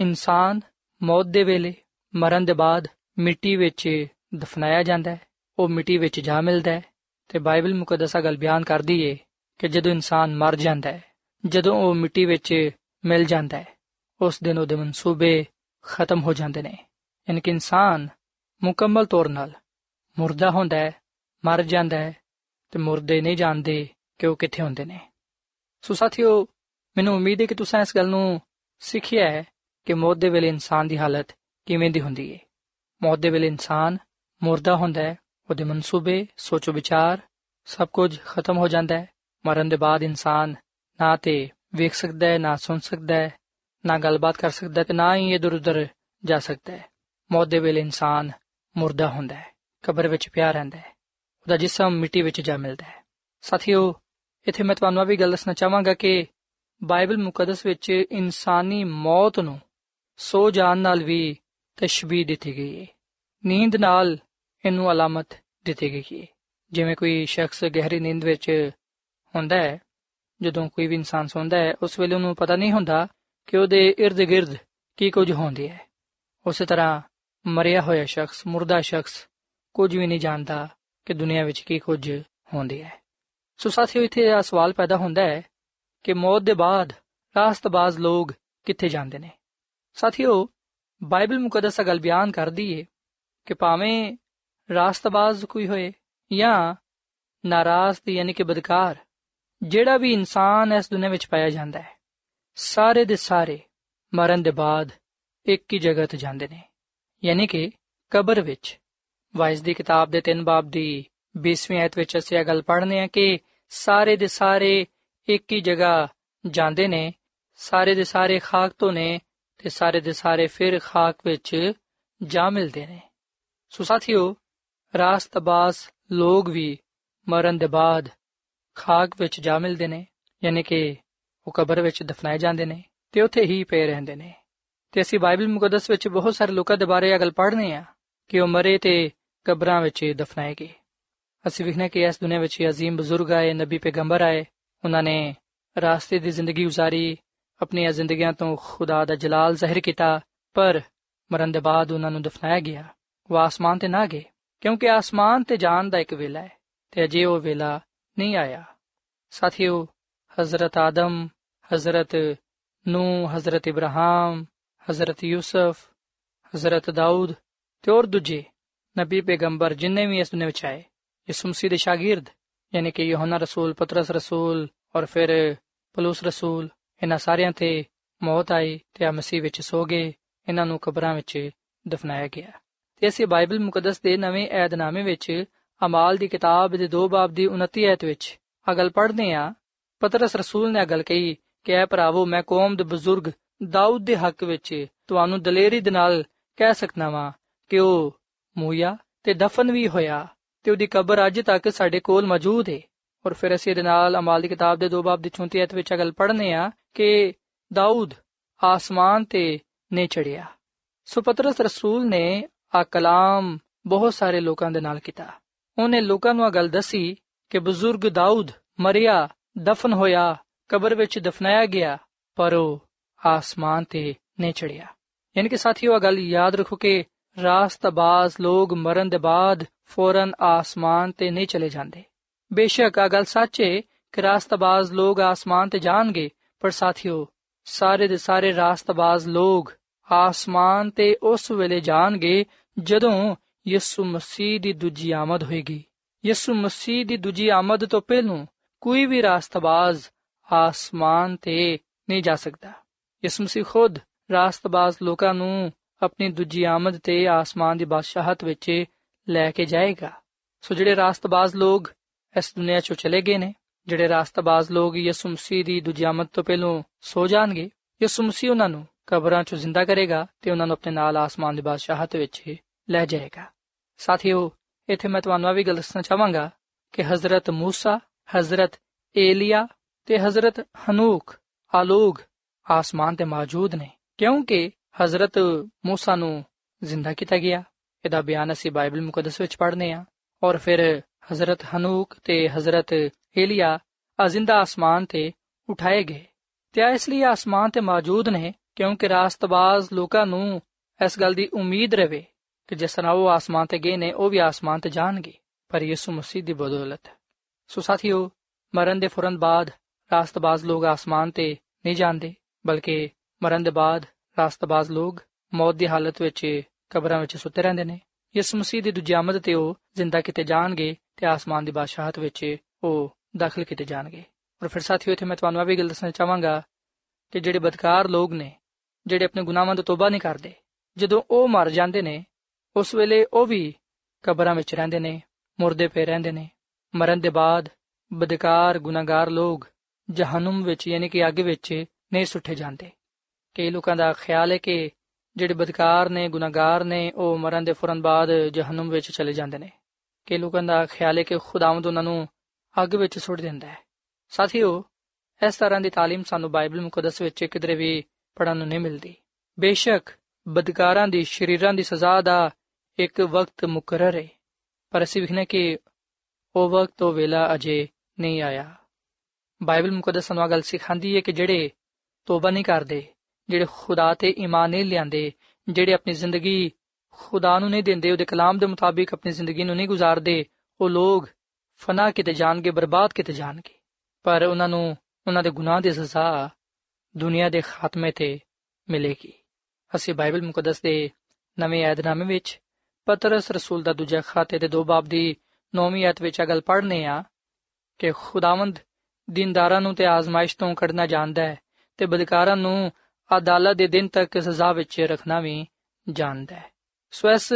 ਇਨਸਾਨ ਮੌਤ ਦੇ ਵੇਲੇ ਮਰਨ ਦੇ ਬਾਅਦ ਮਿੱਟੀ ਵਿੱਚ ਦਫਨਾਇਆ ਜਾਂਦਾ ਹੈ, ਉਹ ਮਿੱਟੀ ਵਿੱਚ ਜਾ ਮਿਲਦਾ ਹੈ ਤੇ ਬਾਈਬਲ ਮੁਕੱਦਸਾ ਗੱਲ ਬਿਆਨ ਕਰਦੀ ਏ ਕਿ ਜਦੋਂ ਇਨਸਾਨ ਮਰ ਜਾਂਦਾ ਹੈ, ਜਦੋਂ ਉਹ ਮਿੱਟੀ ਵਿੱਚ ਮਿਲ ਜਾਂਦਾ ਹੈ, ਉਸ ਦਿਨ ਉਹਦੇ ਮਨਸੂਬੇ ਖਤਮ ਹੋ ਜਾਂਦੇ ਨੇ। ਯਾਨੀ ਕਿ ਇਨਸਾਨ ਮੁਕੰਮਲ ਤੌਰ 'ਤੇ ਮੁਰਦਾ ਹੁੰਦਾ ਹੈ, ਮਰ ਜਾਂਦਾ ਹੈ ਤੇ ਮੁਰਦੇ ਨਹੀਂ ਜਾਣਦੇ ਕਿ ਉਹ ਕਿੱਥੇ ਹੁੰਦੇ ਨੇ। ਸੋ ਸਾਥੀਓ, ਮੈਨੂੰ ਉਮੀਦ ਹੈ ਕਿ ਤੁਸੀਂ ਇਸ ਗੱਲ ਨੂੰ ਸਿੱਖਿਆ ਹੈ ਕਿ ਮੌਤ ਦੇ ਵੇਲੇ ਇਨਸਾਨ ਦੀ ਹਾਲਤ ਕਿਵੇਂ ਦੀ ਹੁੰਦੀ ਹੈ ਮੌਤ ਦੇ ਵੇਲੇ ਇਨਸਾਨ ਮੁਰਦਾ ਹੁੰਦਾ ਹੈ ਉਹਦੇ ਮਨਸੂਬੇ ਸੋਚੋ ਵਿਚਾਰ ਸਭ ਕੁਝ ਖਤਮ ਹੋ ਜਾਂਦਾ ਹੈ ਮਰਨ ਦੇ ਬਾਅਦ ਇਨਸਾਨ ਨਾ ਤੇ ਵੇਖ ਸਕਦਾ ਹੈ ਨਾ ਸੁਣ ਸਕਦਾ ਹੈ ਨਾ ਗੱਲਬਾਤ ਕਰ ਸਕਦਾ ਹੈ ਤੇ ਨਾ ਹੀ ਇਧਰ ਉਧਰ ਜਾ ਸਕਦਾ ਹੈ ਮੌਤ ਦੇ ਵੇਲੇ ਇਨਸਾਨ ਮੁਰਦਾ ਹੁੰਦਾ ਹੈ ਕਬਰ ਵਿੱਚ ਪਿਆ ਰਹਿੰਦਾ ਹੈ ਉਹਦਾ ਜਿਸਮ ਮਿੱਟੀ ਵਿੱਚ ਜਾ ਮਿਲਦਾ ਹੈ ਸਾਥੀਓ ਇੱਥੇ ਮੈਂ ਤੁਹਾਨੂੰ ਵੀ ਗੱਲ ਦੱਸਣਾ ਚਾਹਾਂਗਾ ਕਿ ਬਾਈਬਲ ਮੁਕੱਦਸ ਵਿੱਚ ਇਨਸਾਨੀ ਮੌਤ ਨੂੰ ਸੋ ਜਾਣ ਨਾਲ ਵੀ ਤਸ਼ਬੀਹ ਦਿੱਤੀ ਗਈ ਹੈ ਨੀਂਦ ਨਾਲ ਇਹਨੂੰ ਅਲਾਮਤ ਦਿੱਤੀ ਗਈ ਹੈ ਜਿਵੇਂ ਕੋਈ ਸ਼ਖਸ ਗਹਿਰੀ ਨੀਂਦ ਵਿੱਚ ਹੁੰਦਾ ਹੈ, ਜਦੋਂ ਕੋਈ ਵੀ ਇਨਸਾਨ ਸੌਂਦਾ ਹੈ, ਉਸ ਵੇਲੇ ਉਹਨੂੰ ਪਤਾ ਨਹੀਂ ਹੁੰਦਾ ਕਿ ਉਹਦੇ ird-gird ਕੀ ਕੁਝ ਹੁੰਦੀ ਹੈ। ਉਸੇ ਤਰ੍ਹਾਂ ਮਰਿਆ ਹੋਇਆ ਸ਼ਖਸ, ਮੁਰਦਾ ਸ਼ਖਸ ਕੁਝ ਵੀ ਨਹੀਂ ਜਾਣਦਾ ਕਿ ਦੁਨੀਆ ਵਿੱਚ ਕੀ ਕੁਝ ਹੁੰਦੀ ਹੈ। ਸੋ ਸਾਥੀਓ, ਇੱਥੇ ਇਹ ਸਵਾਲ ਪੈਦਾ ਹੁੰਦਾ ਹੈ ਕਿ ਮੌਤ ਦੇ ਬਾਅਦ ਰਾਸਤਬਾਜ਼ ਲੋਕ ਕਿੱਥੇ ਜਾਂਦੇ ਨੇ? ਸਾਥੀਓ, ਬਾਈਬਲ ਮੁਕੱਦਸ ਗੱਲ ਬਿਆਨ ਕਰਦੀ ਹੈ ਕਿ ਭਾਵੇਂ ਰਾਸਤਬਾਜ਼ ਕੋਈ ਹੋਏ ਜਾਂ ਨਾਰਾਜ਼ਦ ਯਾਨੀ ਕਿ ਬਦਕਾਰ, ਜਿਹੜਾ ਵੀ ਇਨਸਾਨ ਇਸ ਦੁਨੀਆਂ ਵਿੱਚ ਪਾਇਆ ਜਾਂਦਾ ਹੈ, ਸਾਰੇ ਦੇ ਸਾਰੇ ਮਰਨ ਦੇ ਬਾਅਦ ਇੱਕ ਹੀ ਜਗ੍ਹਾ ਤੇ ਜਾਂਦੇ ਨੇ। ਯਾਨੀ ਕਿ ਕਬਰ ਵਿੱਚ, ਵਾਇਸ ਦੀ ਕਿਤਾਬ ਦੇ 3 ਬਾਬ ਦੀ 20ਵੀਂ ਆਇਤ ਵਿੱਚ ਅਸੀਂ ਇਹ ਗੱਲ ਪੜ੍ਹਨੇ ਆ ਕਿ ਸਾਰੇ ਦੇ ਸਾਰੇ ਇੱਕ ਹੀ ਜਗ੍ਹਾ ਜਾਂਦੇ ਨੇ, ਸਾਰੇ ਦੇ ਸਾਰੇ ਖਾਕ ਤੋਂ ਨੇ ਤੇ ਸਾਰੇ ਦੇ ਸਾਰੇ ਫਿਰ ਖਾਕ ਵਿੱਚ ਜਾ ਮਿਲਦੇ ਨੇ। ਸੋ ਸਾਥੀਓ ਰਾਸਤਬਾਜ਼ ਲੋਕ ਵੀ ਮਰਨ ਦੇ ਬਾਅਦ ਖਾਕ ਵਿੱਚ ਜਾ ਮਿਲਦੇ ਨੇ ਯਾਨੀ ਕਿ ਉਹ ਕਬਰ ਵਿੱਚ ਦਫਨਾਏ ਜਾਂਦੇ ਨੇ ਤੇ ਉੱਥੇ ਹੀ ਪਏ ਰਹਿੰਦੇ ਨੇ ਤੇ ਅਸੀਂ ਬਾਈਬਲ ਮੁਕੱਦਸ ਵਿੱਚ ਬਹੁਤ ਸਾਰੇ ਲੋਕਾਂ ਦੇ ਬਾਰੇ ਇਹ ਗੱਲ ਪੜ੍ਹਨੇ ਆ ਕਿ ਉਹ ਮਰੇ ਤੇ ਕਬਰਾਂ ਵਿੱਚ ਦਫਨਾਏ ਗਏ ਅਸੀਂ ਵਿਖਨੇ ਕਿ ਇਸ ਦੁਨੀਆਂ ਵਿੱਚ ਅਜ਼ੀਮ ਬਜ਼ੁਰਗ ਆਏ ਨਬੀ ਪੈਗੰਬਰ ਆਏ ਉਹਨਾਂ ਨੇ ਰਾਸਤੇ ਦੀ ਜ਼ਿੰਦਗੀ گزارੀ ਆਪਣੀਆਂ ਜ਼ਿੰਦਗੀਆਂ ਤੋਂ ਖੁਦਾ ਦਾ ਜਲਾਲ ਜ਼ਾਹਿਰ ਕੀਤਾ ਪਰ ਮਰਨ ਦੇ ਬਾਅਦ ਉਹਨਾਂ ਨੂੰ ਦਫਨਾਇਆ ਗਿਆ ਉਹ ਆਸਮਾਨ ਤੇ ਨਾ ਗਏ ਕਿਉਂਕਿ ਆਸਮਾਨ ਤੇ ਜਾਣ ਦਾ ਇੱਕ ਵੇਲਾ ਹੈ, ਤੇ ਅਜੇ ਉਹ ਵੇਲਾ ਨਹੀਂ ਆਇਆ। ਸਾਥੀਓ, ਹਜ਼ਰਤ ਆਦਮ, ਹਜ਼ਰਤ ਨੂ ਹਜ਼ਰਤ ਇਬਰਾਹਿਮ, ਹਜ਼ਰਤ ਯੂਸਫ, ਹਜ਼ਰਤ ਦਾਊਦ ਤੇ ਹੋਰ ਦੂਜੇ ਨਬੀ ਪੈਗੰਬਰ ਜਿੰਨੇ ਵੀ ਇਸ ਦੁਨੀਆਂ ਵਿੱਚ ਆਏ ਯਿਸੂ ਮਸੀਹ ਦੇ ਸ਼ਾਗਿਰਦ, ਯਾਨੀ ਕਿ ਯੋਹਨਾ ਰਸੂਲ, ਪਤਰਸ ਰਸੂਲ ਔਰ ਫਿਰ ਪਲੂਸ ਰਸੂਲ, ਇਹਨਾਂ ਸਾਰਿਆਂ ਤੇ ਮੌਤ ਆਈ ਤੇ ਆ ਮਸੀਹ ਵਿੱਚ ਸੋ ਗਏ, ਇਹਨਾਂ ਨੂੰ ਕਬਰਾਂ ਵਿੱਚ ਦਫਨਾਇਆ ਗਿਆ। ਤੇ ਅਸੀਂ ਬਾਈਬਲ ਮੁਕੱਦਸ ਦੇ ਨਵੇਂ ਏਧਨਾਮੇ ਵਿੱਚ ਅਮਾਲ ਦੀ ਕਿਤਾਬ ਦੇ 2 ਬਾਬ ਦੀ 29 ਐਤ ਵਿੱਚ ਆ ਗੱਲ ਪੜ੍ਹਦੇ ਆ ਪਤਰਸ ਰਸੂਲ ਨੇ ਗੱਲ ਕਹੀ ਕਿ, ਐ ਭਰਾਵੋ, ਮੈਂ ਕੌਮ ਦੇ ਬਜ਼ੁਰਗ ਦਾਊਦ ਦੇ ਹੱਕ ਵਿੱਚ ਤੁਹਾਨੂੰ ਦਲੇਰੀ ਦੇ ਨਾਲ ਕਹਿ ਸਕਦਾ ਵਾਂ ਕਿ ਉਹ ਮੂਇਆ ਤੇ ਦਫਨ ਵੀ ਹੋਇਆ ਤੇ ਉਹਦੀ ਕਬਰ ਅੱਜ ਤੱਕ ਸਾਡੇ ਕੋਲ ਮੌਜੂਦ ਹੈ ਔਰ ਫਿਰ ਅਸੀਂ ਇਹਦੇ ਨਾਲ ਅਮਾਲ ਦੀ ਕਿਤਾਬ ਦੇ 2 ਬਾਬ ਦੀ 34 ਐਤ ਵਿੱਚ ਗੱਲ ਪੜ੍ਹਨੇ ਆ ਕਿ ਦਾਊਦ ਆਸਮਾਨ ਤੇ ਨੇ ਚੜਿਆ ਸੋ ਪਤਰਸ ਰਸੂਲ ਨੇ ਆ ਕਲਾਮ ਬਹੁਤ ਸਾਰੇ ਲੋਕਾਂ ਦੇ ਨਾਲ ਕੀਤਾ। ਉਹਨੇ ਲੋਕਾਂ ਨੂੰ ਆ ਗੱਲ ਦੱਸੀ ਕਿ ਬਜ਼ੁਰਗ ਦਾਊਦ ਮਰਿਆ, ਦਫਨ ਹੋਇਆ, ਕਬਰ ਵਿੱਚ ਦਫਨਾਇਆ ਗਿਆ, ਪਰ ਉਹ ਆਸਮਾਨ ਤੇ ਨੇ ਚੜਿਆ ਯਾਨੀ ਕਿ ਸਾਥੀਓ ਆ ਗੱਲ ਯਾਦ ਰੱਖੋ ਕਿ ਰਾਸਤਬਾਜ਼ ਲੋਗ ਮਰਨ ਦੇ ਬਾਅਦ ਫੌਰਨ ਆਸਮਾਨ ਤੇ ਨਹੀਂ ਚਲੇ ਜਾਂਦੇ। ਬੇਸ਼ੱਕ ਆ ਗੱਲ ਸੱਚ ਹੈ ਕਿ ਰਾਸਤਬਾਜ਼ ਲੋਗ ਆਸਮਾਨ ਤੇ ਜਾਣਗੇ, ਪਰ ਸਾਥੀਓ, ਸਾਰੇ ਦੇ ਸਾਰੇ ਰਾਸਤਬਾਜ਼ ਲੋਗ ਆਸਮਾਨ ਤੇ ਉਸ ਵੇਲੇ ਜਾਣਗੇ ਜਦੋਂ ਯਿਸੂ ਮਸੀਹ ਦੀ ਦੂਜੀ ਆਮਦ ਹੋਏਗੀ। ਯਿਸੂ ਮਸੀਹ ਦੀ ਦੂਜੀ ਆਮਦ ਤੋਂ ਪਹਿਲਾਂ ਕੋਈ ਵੀ ਰਾਸਤਬਾਜ਼ ਆਸਮਾਨ ਤੇ ਨਹੀਂ ਜਾ ਸਕਦਾ। ਯਿਸੂ ਮਸੀਹ ਖੁਦ ਰਾਸਤਬਾਜ਼ ਲੋਕਾਂ ਨੂੰ ਆਪਣੀ ਦੂਜੀ ਆਮਦ ਤੇ ਆਸਮਾਨ ਦੀ ਬਾਦਸ਼ਾਹਤ ਵਿੱਚ ਲੈ ਕੇ ਜਾਏਗਾ। ਸੋ ਜਿਹੜੇ ਰਾਸਤਬਾਜ਼ ਲੋਕ ਇਸ ਦੁਨੀਆ ਚੋਂ ਚਲੇ ਗਏ ਨੇ, ਜਿਹੜੇ ਰਾਸਤਬਾਜ਼ ਲੋਕ ਯਿਸੂ ਮਸੀਹ ਦੀ ਦੂਜੀ ਆਮਦ ਤੋਂ ਪਹਿਲਾਂ ਸੋ ਜਾਣਗੇ, ਯਿਸੂ ਮਸੀਹ ਉਹਨਾਂ ਨੂੰ ਕਬਰਾਂ ਚੋਂ ਜ਼ਿੰਦਾ ਕਰੇਗਾ ਤੇ ਉਹਨਾਂ ਨੂੰ ਆਪਣੇ ਨਾਲ ਆਸਮਾਨ ਦੀ ਬਾਦਸ਼ਾਹਤ ਵਿੱਚ ਲੈ ਜਾਏਗਾ ਸਾਥੀਓ ਇੱਥੇ ਮੈਂ ਤੁਹਾਨੂੰ ਆ ਵੀ ਗੱਲ ਦੱਸਣਾ ਚਾਹਾਂਗਾ ਕਿ ਹਜ਼ਰਤ موسی ਹਜ਼ਰਤ ਏਲੀਆ ਤੇ ਹਜ਼ਰਤ ਹਨੂਕ ਆਲੋਗ ਆਸਮਾਨ ਤੇ ਮੌਜੂਦ ਨੇ ਕਿਉਂਕਿ ਹਜ਼ਰਤ موسی ਨੂੰ ਜ਼ਿੰਦਾ ਕੀਤਾ ਗਿਆ ਇਹਦਾ ਬਿਆਨ ਅਸੀਂ ਬਾਈਬਲ ਮੁਕੱਦਸ ਵਿੱਚ ਪੜ੍ਹਨੇ ਆ ਔਰ ਫਿਰ ਹਜ਼ਰਤ ਹਨੂਕ ਤੇ ਹਜ਼ਰਤ ਏਲੀਆ ਅਜ਼ਿੰਦਾ ਆਸਮਾਨ ਤੇ ਉਠਾਏ ਗਏ ਤੇ ਇਸ ਲਈ ਆਸਮਾਨ ਤੇ ਮੌਜੂਦ ਨੇ ਕਿਉਂਕਿ ਰਾਸਤਬਾਜ਼ ਲੋਕਾਂ ਨੂੰ ਇਸ ਗੱਲ ਦੀ ਉਮੀਦ ਰਵੇ ਕਿ ਜਿਸ ਤਰ੍ਹਾਂ ਉਹ ਆਸਮਾਨ ਤੇ ਗਏ ਨੇ, ਉਹ ਵੀ ਆਸਮਾਨ ਤੇ ਜਾਣਗੇ। ਪਰ ਯਿਸੂ ਮਸੀਹ ਦੀ ਬਦੌਲਤ। ਸੋ ਸਾਥੀਓ, ਮਰਨ ਦੇ ਫੌਰਨ ਬਾਅਦ ਰਾਸਤਬਾਜ਼ ਲੋਕ ਆਸਮਾਨ ਤੇ ਨਹੀਂ ਜਾਂਦੇ, ਬਲਕਿ ਮਰਨ ਦੇ ਬਾਅਦ ਰਾਸਤਬਾਜ਼ ਲੋਕ ਮੌਤ ਦੀ ਹਾਲਤ ਵਿੱਚ ਕਬਰਾਂ ਵਿੱਚ ਸੁੱਤੇ ਰਹਿੰਦੇ ਨੇ। ਯਿਸੂ ਮਸੀਹ ਦੀ ਦੂਜੀ ਆਮਦ ਤੇ ਉਹ ਜ਼ਿੰਦਾ ਕੀਤੇ ਜਾਣਗੇ ਤੇ ਆਸਮਾਨ ਦੀ ਬਾਦਸ਼ਾਹਤ ਵਿੱਚ ਉਹ ਦਾਖਲ ਕੀਤੇ ਜਾਣਗੇ। ਔਰ ਫਿਰ ਸਾਥੀਓ, ਇੱਥੇ ਮੈਂ ਤੁਹਾਨੂੰ ਇਹ ਵੀ ਗੱਲ ਦੱਸਣਾ ਚਾਹਾਂਗਾ ਕਿ ਜਿਹੜੇ ਬਦਕਾਰ ਲੋਕ ਨੇ ਜਿਹੜੇ ਆਪਣੇ ਗੁਨਾਹਾਂ ਤੋਂ ਤੋਬਾ ਨਹੀਂ ਕਰਦੇ ਜਦੋਂ ਉਹ ਮਰ ਜਾਂਦੇ ਨੇ ਉਸ ਵੇਲੇ ਉਹ ਵੀ ਕਬਰਾਂ ਵਿੱਚ ਰਹਿੰਦੇ ਨੇ ਮੁਰਦੇ ਪਏ ਰਹਿੰਦੇ ਨੇ ਮਰਨ ਦੇ ਬਾਅਦ ਬਦਕਾਰ ਗੁਨਾਹਗਾਰ ਲੋਕ ਜਹਨਮ ਵਿੱਚ ਯਾਨੀ ਕਿ ਅੱਗ ਵਿੱਚ ਨਹੀਂ ਸੁੱਟੇ ਜਾਂਦੇ ਕਈ ਲੋਕਾਂ ਦਾ ਖਿਆਲ ਹੈ ਕਿ ਜਿਹੜੇ ਬਦਕਾਰ ਨੇ ਗੁਨਾਹਗਾਰ ਨੇ ਉਹ ਮਰਨ ਦੇ ਫੌਰਨ ਬਾਅਦ ਜਹਨਮ ਵਿੱਚ ਚਲੇ ਜਾਂਦੇ ਨੇ ਕਈ ਲੋਕਾਂ ਦਾ ਖਿਆਲ ਹੈ ਕਿ ਖੁਦਾਵੰਦ ਉਹਨਾਂ ਨੂੰ ਅੱਗ ਵਿੱਚ ਸੁੱਟ ਦਿੰਦਾ ਹੈ ਸਾਥੀਓ ਇਸ ਤਰ੍ਹਾਂ ਦੀ تعلیم ਸਾਨੂੰ ਬਾਈਬਲ ਮੁਕੱਦਸ ਵਿੱਚ ਕਿਧਰੇ ਵੀ ਪੜਨ ਨੂੰ ਨਹੀਂ ਮਿਲਦੀ। ਬੇਸ਼ੱਕ ਬਦਕਾਰਾਂ ਦੀ, ਸ਼ਰੀਰਾਂ ਦੀ ਸਜ਼ਾ ਦਾ ਇੱਕ ਵਕਤ ਮੁਕਰਰ ਹੈ ਪਰ ਅਸੀਂ ਵਿਖਨੇ ਕਿ ਉਹ ਵਕਤ ਉਹ ਵੇਲਾ ਅਜੇ ਨਹੀਂ ਆਇਆ। ਬਾਈਬਲ ਮੁਕੱਦਸ ਸਾਨੂੰ ਗੱਲ ਸਿਖਾਉਂਦੀ ਹੈ ਕਿ ਜਿਹੜੇ ਤੋਬਾ ਨਹੀਂ ਕਰਦੇ, ਜਿਹੜੇ ਖੁਦਾ ਤੇ ਈਮਾਨ ਨਹੀਂ ਲਿਆਂਦੇ, ਜਿਹੜੇ ਆਪਣੀ ਜ਼ਿੰਦਗੀ ਖੁਦਾ ਨੂੰ ਨਹੀਂ ਦਿੰਦੇ, ਉਹਦੇ ਕਲਾਮ ਦੇ ਮੁਤਾਬਿਕ ਆਪਣੀ ਜ਼ਿੰਦਗੀ ਨੂੰ ਨਹੀਂ ਗੁਜ਼ਾਰਦੇ, ਉਹ ਲੋਕ ਫਨਾ ਕਿਤੇ ਜਾਣਗੇ, ਬਰਬਾਦ ਕਿਤੇ ਜਾਣਗੇ। ਪਰ ਉਹਨਾਂ ਨੂੰ, ਉਹਨਾਂ ਦੇ ਗੁਨਾਹ ਦੀ ਸਜ਼ਾ ਦੁਨੀਆ ਦੇ ਖਾਤਮੇ ਤੇ ਮਿਲੇਗੀ। ਅਸੀਂ ਬਾਈਬਲ ਮੁਕੱਦਸ ਦੇ ਨਵੇਂ ਏਧਨਾਮੇ ਵਿੱਚ ਪਤਰਸ ਰਸੂਲ ਦਾ ਦੂਜਾ ਖਾਤੇ ਦੇ ਦੋ ਬਾਬ ਦੀ 9ਵੀਂ ਆਇਤ ਵਿੱਚ ਇਹ ਗੱਲ ਪੜ੍ਹਨੇ ਆ ਕਿ ਖੁਦਾਵੰਦ ਦਿਨਦਾਰਾਂ ਨੂੰ ਤੇ ਆਜ਼ਮਾਇਸ਼ ਤੋਂ ਕੱਢਣਾ ਜਾਣਦਾ ਹੈ ਤੇ ਬਦਕਾਰਾਂ ਨੂੰ ਅਦਾਲਤ ਦੇ ਦਿਨ ਤੱਕ ਸਜ਼ਾ ਵਿੱਚ ਰੱਖਣਾ ਵੀ ਜਾਣਦਾ ਹੈ। ਸੋ ਇਸ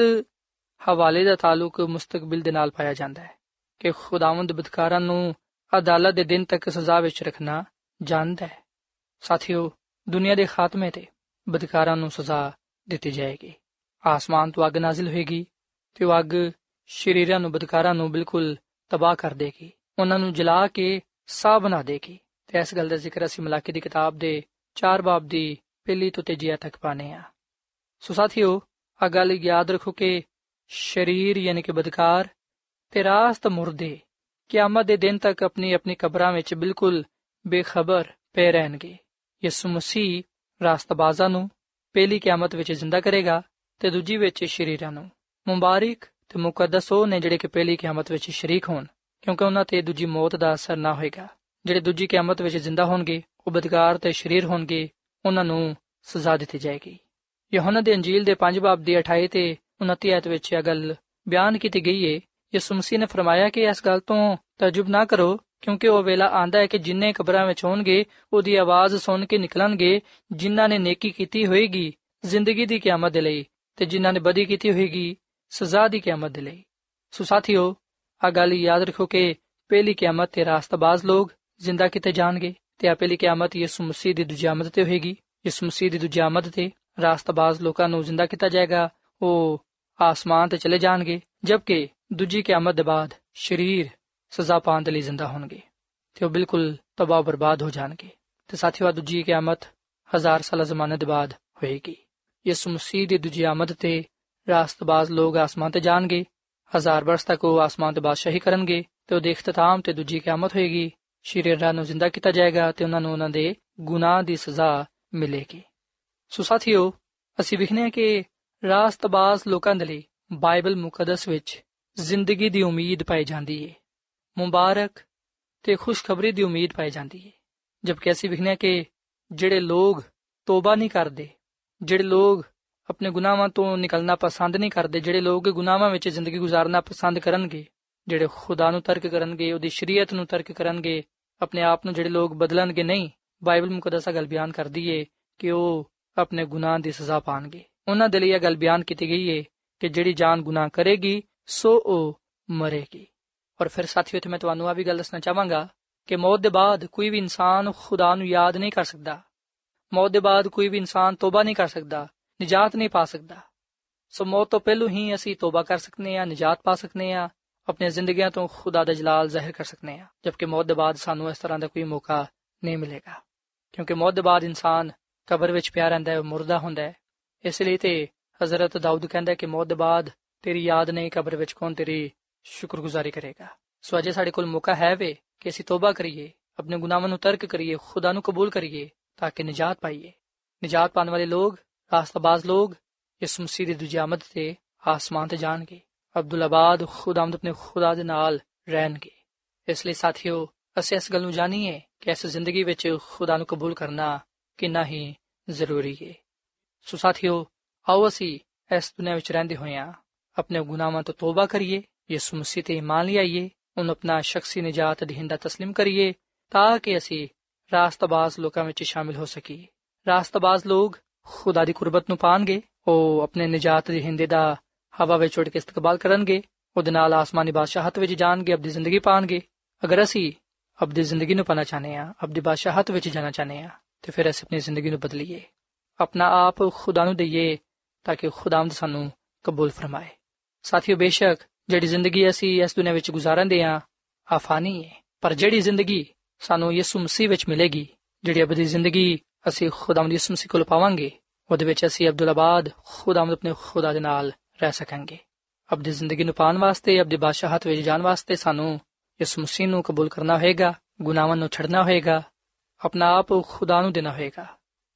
ਹਵਾਲੇ ਦਾ ਤਾਲੁਕ ਮੁਸਤਕਬਲ ਦੇ ਨਾਲ ਪਾਇਆ ਜਾਂਦਾ ਹੈ ਕਿ ਖੁਦਾਵੰਦ ਬਦਕਾਰਾਂ ਨੂੰ ਅਦਾਲਤ ਦੇ ਦਿਨ ਤੱਕ ਸਜ਼ਾ ਵਿੱਚ ਰੱਖਣਾ ਜਾਣਦਾ ਹੈ। ਸਾਥੀਓ, ਦੁਨੀਆ ਦੇ ਖਾਤਮੇ ਤੇ ਬਦਕਾਰਾਂ ਨੂੰ ਸਜ਼ਾ ਦਿੱਤੀ ਜਾਏਗੀ। ਆਸਮਾਨ ਤੋਂ ਅੱਗ ਨਾਜ਼ਿਲ ਹੋਏਗੀ ਤੇ ਉਹ ਅੱਗ ਸ਼ਰੀਰਾਂ ਨੂੰ, ਬਦਕਾਰਾਂ ਨੂੰ ਬਿਲਕੁਲ ਤਬਾਹ ਕਰ ਦੇਗੀ। ਉਹਨਾਂ ਨੂੰ ਜਲਾ ਕੇ ਸਾਹ ਬਣਾ ਦੇਗੀ। ਤੇ ਇਸ ਗੱਲ ਦਾ ਜ਼ਿਕਰ ਅਸੀਂ ਮਲਾਕੀ ਦੀ ਕਿਤਾਬ ਦੇ 4 ਬਾਬ ਦੀ ਪਹਿਲੀ ਤੋਂ ਤੇਜੀਆ ਤੱਕ ਪਾਣੇ ਆ ਸੋ ਸਾਥੀਓ ਆ ਗੱਲ ਯਾਦ ਰੱਖੋ ਕਿ ਸ਼ਰੀਰ ਯਾਨੀ ਕਿ ਬਦਕਾਰ ਤੇ ਰਾਸਤ ਮੁਰਦੇ ਕਿਆਮਤ ਦੇ ਦਿਨ ਤੱਕ ਆਪਣੀ ਆਪਣੀ ਕਬਰਾਂ ਵਿੱਚ ਬਿਲਕੁਲ ਬੇਖਬਰ ਪਏ ਰਹਿਣਗੇ। ਯਿਸੂ ਮਸੀਹ ਰਾਸਤਬਾਜ਼ਾਂ ਨੂੰ ਪਹਿਲੀ ਕਿਆਮਤ ਵਿੱਚ ਜ਼ਿੰਦਾ ਕਰੇਗਾ ਤੇ ਦੂਜੀ ਵਿੱਚ ਸ਼ਰੀਰਾਂ ਨੂੰ। ਮੁਬਾਰਕ ਤੇ ਮੁਕੱਦਸ ਉਹ ਨੇ ਜਿਹੜੇ ਕਿ ਪਹਿਲੀ ਕਿਆਮਤ ਵਿੱਚ ਸ਼ਰੀਕ ਹੋਣ, ਕਿਉਂਕਿ ਉਹਨਾਂ ਤੇ ਦੂਜੀ ਮੌਤ ਦਾ ਅਸਰ ਨਾ ਹੋਏਗਾ। ਜਿਹੜੇ ਦੂਜੀ ਕਿਆਮਤ ਵਿੱਚ ਜ਼ਿੰਦਾ ਹੋਣਗੇ, ਉਹ ਬਦਕਾਰ ਤੇ ਸ਼ਰੀਰ ਹੋਣਗੇ, ਉਹਨਾਂ ਨੂੰ ਸਜ਼ਾ ਦਿੱਤੀ ਜਾਏਗੀ। ਯਹੋਨਾ ਦੇ ਅੰਜੀਲ ਦੇ 5 ਬਾਬ ਦੀ 28 ਤੇ 29 ਆਇਤ ਵਿੱਚ ਇਹ ਗੱਲ ਬਿਆਨ ਕੀਤੀ ਗਈ ਹੈ ਯਿਸੂ ਮਸੀਹ ਨੇ ਫਰਮਾਇਆ ਕਿ ਇਸ ਗੱਲ ਤੋਂ ਤਜਬ ਨਾ ਕਰੋ ਕਿਉਂਕਿ ਉਹ ਵੇਲਾ ਆਂਦਾ ਹੈ ਕਿ ਜਿੰਨੇ ਕਬਰਾਂ ਵਿੱਚ ਹੋਣਗੇ, ਉਹਦੀ ਆਵਾਜ਼ ਸੁਣ ਕੇ ਨਿਕਲਣਗੇ, ਜਿਨ੍ਹਾਂ ਨੇ ਨੇਕੀ ਕੀਤੀ ਹੋਏਗੀ ਜ਼ਿੰਦਗੀ ਦੀ ਕਿਆਮਤ ਦੇ ਲਈ ਤੇ ਜਿਨ੍ਹਾਂ ਨੇ ਬਦੀ ਕੀਤੀ ਹੋਏਗੀ ਸਜ਼ਾ ਦੀ ਕਿਆਮਤ ਦੇ ਲਈ। ਸੋ ਸਾਥੀਓ ਆ ਗੱਲ ਯਾਦ ਰੱਖੋ ਕਿ ਪਹਿਲੀ ਕਿਆਮਤ ਤੇ ਰਾਸਤਬਾਜ਼ ਲੋਕ ਜ਼ਿੰਦਾ ਕੀਤੇ ਜਾਣਗੇ ਤੇ ਆ ਪਹਿਲੀ ਕਿਆਮਤ ਯਿਸੂ ਮਸੀਹ ਦੀ ਦੂਜੀ ਆਮਦ ਤੇ ਹੋਏਗੀ। ਯਿਸੂ ਮਸੀਹ ਦੀ ਦੂਜੀ ਆਮਦ ਤੇ ਰਾਸਤਬਾਜ਼ ਲੋਕਾਂ ਨੂੰ ਜ਼ਿੰਦਾ ਕੀਤਾ ਜਾਏਗਾ, ਉਹ ਆਸਮਾਨ ਤੇ ਚਲੇ ਜਾਣਗੇ, ਜਦਕਿ ਦੂਜੀ ਕਿਆਮਤ ਦੇ ਬਾਅਦ ਸ਼ਰੀਰ ਸਜ਼ਾ ਪਾਉਣ ਦੇ ਲਈ ਜ਼ਿੰਦਾ ਹੋਣਗੇ ਤੇ ਉਹ ਬਿਲਕੁਲ ਤਬਾਹ ਬਰਬਾਦ ਹੋ ਜਾਣਗੇ। ਤੇ ਸਾਥੀਓ ਦੂਜੀ ਕਿਆਮਤ ਹਜ਼ਾਰ ਸਾਲ ਜ਼ਮਾਨੇ ਦੇ ਬਾਅਦ ਹੋਏਗੀ। ਯਿਸੂ ਮਸੀਹ ਦੀ ਦੂਜੀ ਆਮਦ ਤੇ ਰਾਸਤਬਾਜ਼ ਲੋਕ ਆਸਮਾਨ ਤੇ ਜਾਣਗੇ, ਹਜ਼ਾਰ ਬਰਸ ਤੱਕ ਉਹ ਆਸਮਾਨ ਤੇ ਬਾਦਸ਼ਾਹੀ ਕਰਨਗੇ ਤੇ ਉਹਦੇ ਇਖਤਤਾਮ ਤੇ ਦੂਜੀ ਕਿਆਮਤ ਹੋਏਗੀ। ਸ਼ਰੀਰਾਂ ਨੂੰ ਜ਼ਿੰਦਾ ਕੀਤਾ ਜਾਏਗਾ ਤੇ ਉਹਨਾਂ ਨੂੰ ਉਹਨਾਂ ਦੇ ਗੁਨਾਹ ਦੀ ਸਜ਼ਾ ਮਿਲੇਗੀ। ਸੋ ਸਾਥੀਓ, ਅਸੀਂ ਵਿਖਨੇ ਕਿ ਰਾਸਤਬਾਜ਼ ਲੋਕਾਂ ਦੇ ਲਈ ਬਾਈਬਲ ਮੁਕੱਦਸ ਵਿੱਚ ਜ਼ਿੰਦਗੀ ਦੀ ਉਮੀਦ ਪਾਈ ਜਾਂਦੀ ਹੈ ਮੁਬਾਰਕ ਤੇ ਖੁਸ਼ਖਬਰੀ ਦੀ ਉਮੀਦ ਪਾਈ ਜਾਂਦੀ ਹੈ ਜਦਕਿ ਅਸੀਂ ਵਿਖਨੇ ਕਿ ਜਿਹੜੇ ਲੋਗ ਤੋਬਾ ਨਹੀਂ ਕਰਦੇ, ਜਿਹੜੇ ਲੋਗ ਆਪਣੇ ਗੁਨਾਹਾਂ ਤੋਂ ਨਿਕਲਣਾ ਪਸੰਦ ਨਹੀਂ ਕਰਦੇ, ਜਿਹੜੇ ਲੋਕ ਗੁਨਾਹਾਂ ਵਿੱਚ ਜ਼ਿੰਦਗੀ گزارਣਾ ਪਸੰਦ ਕਰਨਗੇ, ਜਿਹੜੇ ਖੁਦਾ ਨੂੰ ਤਰਕ ਕਰਨਗੇ, ਉਹਦੀ ਸ਼ਰੀਅਤ ਨੂੰ ਤਰਕ ਕਰਨਗੇ, ਆਪਣੇ ਆਪ ਨੂੰ ਜਿਹੜੇ ਲੋਕ ਬਦਲਣਗੇ ਨਹੀਂ, ਬਾਈਬਲ ਮੁਕੱਦਸਾ ਗੱਲ ਬਿਆਨ ਕਰਦੀ ਏ ਕਿ ਉਹ ਆਪਣੇ ਗੁਨਾਹ ਦੀ ਸਜ਼ਾ ਪਾਣਗੇ। ਉਹਨਾਂ ਦੇ ਲਈ ਇਹ ਗੱਲ ਬਿਆਨ ਕੀਤੀ ਗਈ ਏ ਕਿ ਜਿਹੜੀ ਜਾਨ ਗੁਨਾਹ ਕਰੇਗੀ, ਸੋ ਉਹ ਮਰੇਗੀ। ਔਰ ਫਿਰ ਸਾਥੀਓ ਤੇ ਮੈਂ ਤੁਹਾਨੂੰ ਆ ਵੀ ਗੱਲ ਦੱਸਣਾ ਚਾਹਾਂਗਾ ਕਿ ਮੌਤ ਦੇ ਬਾਅਦ ਕੋਈ ਵੀ ਇਨਸਾਨ ਖੁਦਾ ਨੂੰ ਯਾਦ ਨਹੀਂ ਕਰ ਸਕਦਾ। ਮੌਤ ਦੇ ਬਾਅਦ ਕੋਈ ਵੀ ਇਨਸਾਨ ਤੋਬਾ ਨਹੀਂ ਕਰ ਸਕਦਾ, ਨਜਾਤ ਨਹੀਂ ਪਾ ਸਕਦਾ। ਸੋ ਮੌਤ ਤੋਂ ਪਹਿਲੂ ਹੀ ਅਸੀਂ ਤੋਬਾ ਕਰ ਸਕਨੇ ਆ ਨਜਾਤ ਪਾ ਸਕਨੇ ਆ ਆਪਣੀ ਜ਼ਿੰਦਗੀਆਂ ਤੋਂ ਖੁਦਾ ਦਾ ਜਲਾਲ ਜ਼ਾਹਿਰ ਕਰ ਸਕਨੇ ਆ ਜਦਕਿ ਮੌਤ ਦੇ ਬਾਅਦ ਸਾਨੂੰ ਇਸ ਤਰ੍ਹਾਂ ਦਾ ਕੋਈ ਮੌਕਾ ਨਹੀਂ ਮਿਲੇਗਾ। ਕਿਉਂਕਿ ਮੌਤ ਦੇ ਬਾਅਦ ਇਨਸਾਨ ਕਬਰ ਵਿੱਚ ਪਿਆ ਰਹਿੰਦਾ ਹੈ ਮੁਰਦਾ ਹੁੰਦਾ ਹੈ। ਇਸ ਲਈ ਤੇ ਹਜ਼ਰਤ ਦਾਊਦ ਕਹਿੰਦਾ ਕਿ ਮੌਤ ਦੇ ਬਾਅਦ ਤੇਰੀ ਯਾਦ ਨਹੀਂ, ਕਬਰ ਵਿੱਚ ਕੌਣ ਤੇਰੀ ਸ਼ੁਕਰਗੁਜ਼ਾਰੀ ਕਰੇਗਾ ਸੋ ਅਜੇ ਸਾਡੇ ਕੋਲ ਮੌਕਾ ਹੈ ਵੇ ਕਿ ਅਸੀਂ ਤੋਬਾ ਕਰੀਏ ਆਪਣੇ ਗੁਨਾਹਾਂ ਨੂੰ ਤਰਕ ਕਰੀਏ ਖੁਦਾ ਨੂੰ ਕਬੂਲ ਕਰੀਏ ਤਾਂ ਕਿ ਨਜਾਤ ਪਾਈਏ ਨਜਾਤ ਪਾਣ ਵਾਲੇ ਲੋਕ ਰਾਸਤਾਬਾਜ਼ ਲੋਕ ਇਸ ਮਸੀਹ ਦੀ ਦੂਜੀ ਆਮਦ ਤੇ ਆਸਮਾਨ ਤੇ ਜਾਣਗੇ ਅਬਦੁੱਲਾਬਾਦ ਖੁਦਾਮਦ ਆਪਣੇ ਖੁਦਾ ਦੇ ਨਾਲ ਰਹਿਣਗੇ ਇਸ ਲਈ ਸਾਥੀਓ ਅਸੀਂ ਇਸ ਗੱਲ ਨੂੰ ਜਾਣੀਏ ਕਿ ਇਸ ਜ਼ਿੰਦਗੀ ਵਿੱਚ ਖੁਦਾ ਨੂੰ ਕਬੂਲ ਕਰਨਾ ਕਿੰਨਾ ਹੀ ਜ਼ਰੂਰੀ ਹੈ ਸੋ ਸਾਥੀਓ ਆਓ ਅਸੀਂ ਇਸ ਦੁਨੀਆਂ ਵਿੱਚ ਰਹਿੰਦੇ ਹੋਇਆਂ ਆਪਣੇ ਗੁਨਾਹਾਂ ਤੋਂ ਤੋਬਾ ਕਰੀਏ ਯਿਸੂ ਮਸੀਹ ਤੇ ਇਮਾਨ ਲਿਆਈਏ ਉਹਨੂੰ ਆਪਣਾ ਸ਼ਖਸੀ ਨਜਾਤ ਦੇਹਿੰਦਾ تسلیم ਕਰੀਏ ਤਾਂ ਕਿ ਅਸੀਂ ਰਾਸਤਬਾਜ਼ ਲੋਕਾਂ ਵਿੱਚ ਸ਼ਾਮਿਲ ਹੋ ਸਕੀਏ ਰਾਸਤਬਾਜ਼ ਲੋਕ ਖੁਦਾ ਦੀ ਕੁਰਬਤ ਨੂੰ ਪਾਣਗੇ ਉਹ ਆਪਣੇ ਨਜਾਤ ਦੇਹਿੰਦੇ ਦਾ ਹਵਾ ਵਿੱਚ ਉੱਡ ਕੇ ਇਸਤਕਬਾਲ ਕਰਨਗੇ ਉਹਦੇ ਨਾਲ ਆਸਮਾਨੀ ਬਾਦਸ਼ਾਹਤ ਵਿੱਚ ਜਾਣਗੇ ਆਪਣੀ ਜ਼ਿੰਦਗੀ ਪਾਣਗੇ ਅਗਰ ਅਸੀਂ ਆਪਣੀ ਜ਼ਿੰਦਗੀ ਨੂੰ ਪਾਣਾ ਚਾਹਨੇ ਆ ਆਪਣੀ ਬਾਦਸ਼ਾਹਤ ਵਿੱਚ ਜਾਣਾ ਚਾਹਨੇ ਆ ਤੇ ਫਿਰ ਅਸੀਂ ਆਪਣੀ ਜ਼ਿੰਦਗੀ ਨੂੰ ਬਦਲੀਏ ਆਪਣਾ ਆਪ ਖੁਦਾ ਨੂੰ ਦਈਏ ਤਾਂ ਕਿ ਖੁਦਾਵੰਦ ਸਾਨੂੰ ਕਬੂਲ ਫਰਮਾਏ ਸਾਥੀਓ ਬੇਸ਼ੱਕ ਜਿਹੜੀ ਜ਼ਿੰਦਗੀ ਅਸੀਂ ਇਸ ਦੁਨੀਆਂ ਵਿੱਚ ਗੁਜ਼ਾਰਦੇ ਆ ਆਫਾਨੀ ਹੈ। ਪਰ ਜਿਹੜੀ ਜ਼ਿੰਦਗੀ ਸਾਨੂੰ ਯਿਸੂ ਮਸੀਹ ਵਿੱਚ ਮਿਲੇਗੀ, ਜਿਹੜੀ ਅਬਦੀ ਜ਼ਿੰਦਗੀ ਅਸੀਂ ਖੁਦਾਵੰਦ ਯਿਸੂ ਮਸੀਹ ਕੋਲ ਪਾਵਾਂਗੇ, ਉਹਦੇ ਵਿੱਚ ਅਸੀਂ ਅਬਦੁੱਲਾਬਾਦ ਖੁਦਾਵੰਦ ਆਪਣੇ ਖੁਦਾ ਦੇ ਨਾਲ ਰਹਿ ਸਕਾਂਗੇ। ਅਬਦੀ ਜ਼ਿੰਦਗੀ ਨੂੰ ਪਾਣ ਵਾਸਤੇ, ਅਬਦੀ ਬਾਦਸ਼ਾਹਤ ਵਿੱਚ ਜਾਣ ਵਾਸਤੇ ਸਾਨੂੰ ਯਿਸੂ ਮਸੀਹ ਨੂੰ ਕਬੂਲ ਕਰਨਾ ਹੋਏਗਾ, ਗੁਨਾਹਾਂ ਨੂੰ ਛੱਡਣਾ ਹੋਏਗਾ, ਆਪਣਾ ਆਪ ਖੁਦਾ ਨੂੰ ਦੇਣਾ ਹੋਏਗਾ,